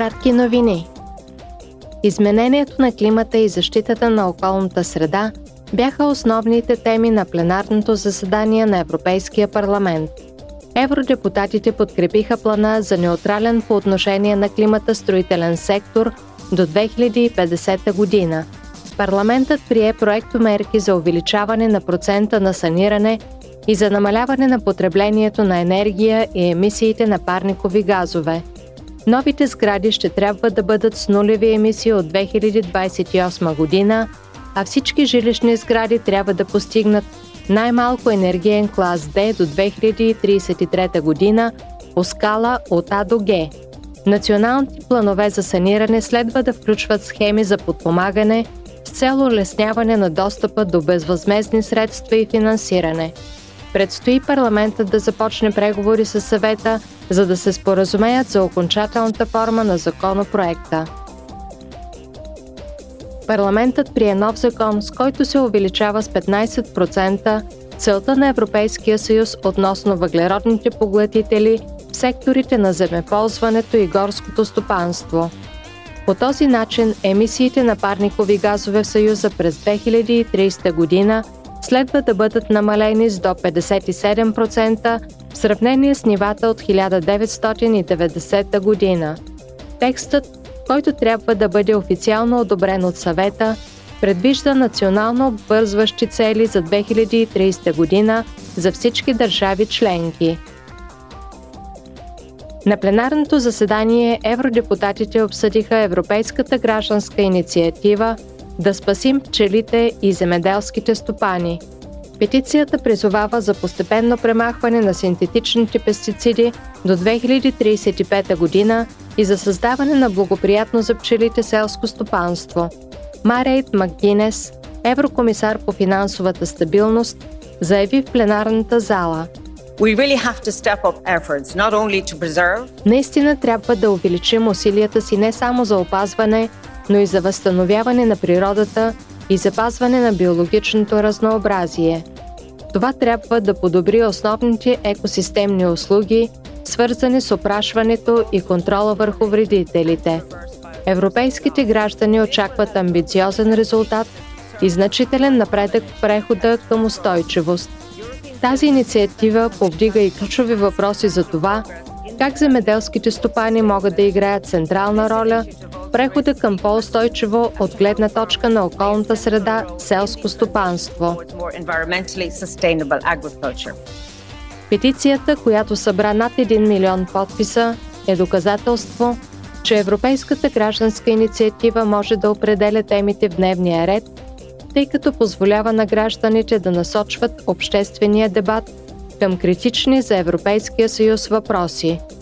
Кратки новини. Изменението на климата и защитата на околната среда бяха основните теми на пленарното заседание на Европейския парламент. Евродепутатите подкрепиха плана за неутрален по отношение на климата строителен сектор до 2050 година. Парламентът прие проекто мерки за увеличаване на процента на саниране и за намаляване на потреблението на енергия и емисиите на парникови газове. Новите сгради ще трябва да бъдат с нулеви емисии от 2028 година, а всички жилищни сгради трябва да постигнат най-малко енергиен клас D до 2033 година по скала от А до Г. Националните планове за саниране следва да включват схеми за подпомагане с цел улесняване на достъпа до безвъзмезни средства и финансиране. Предстои парламентът да започне преговори с съвета, за да се споразумеят за окончателната форма на законопроекта. Парламентът прие нов закон, с който се увеличава с 15% целта на Европейския съюз относно въглеродните поглътители в секторите на земеползването и горското стопанство. По този начин емисиите на парникови газове в Съюза през 2030 година следва да бъдат намалени с до 57% в сравнение с нивата от 1990 година. Текстът който трябва да бъде официално одобрен от съвета, предвижда национално обвързващи цели за 2030 година за всички държави членки. На пленарното заседание евродепутатите обсъдиха Европейската гражданска инициатива да спасим пчелите и земеделските стопани. Петицията призовава за постепенно премахване на синтетичните пестициди до 2035 година и за създаване на благоприятно за пчелите селско стопанство. Марейт Макгинес, еврокомисар по финансовата стабилност, заяви в пленарната зала – We really have to step up efforts, not only to preserve. Наистина трябва да увеличим усилията си не само за опазване, но и за възстановяване на природата и запазване на биологичното разнообразие. Това трябва да подобри основните екосистемни услуги свързани с опрашването и контрола върху вредителите. Европейските граждани очакват амбициозен резултат и значителен напредък в прехода към устойчивост. Тази инициатива повдига и ключови въпроси за това, как земеделските стопани могат да играят централна роля в прехода към по-устойчиво от гледна точка на околната среда селско стопанство. Петицията, която събра над 1 милион подписа, е доказателство, че Европейската гражданска инициатива може да определя темите в дневния ред, тъй като позволява на гражданите да насочват обществения дебат към критични за Европейския съюз въпроси –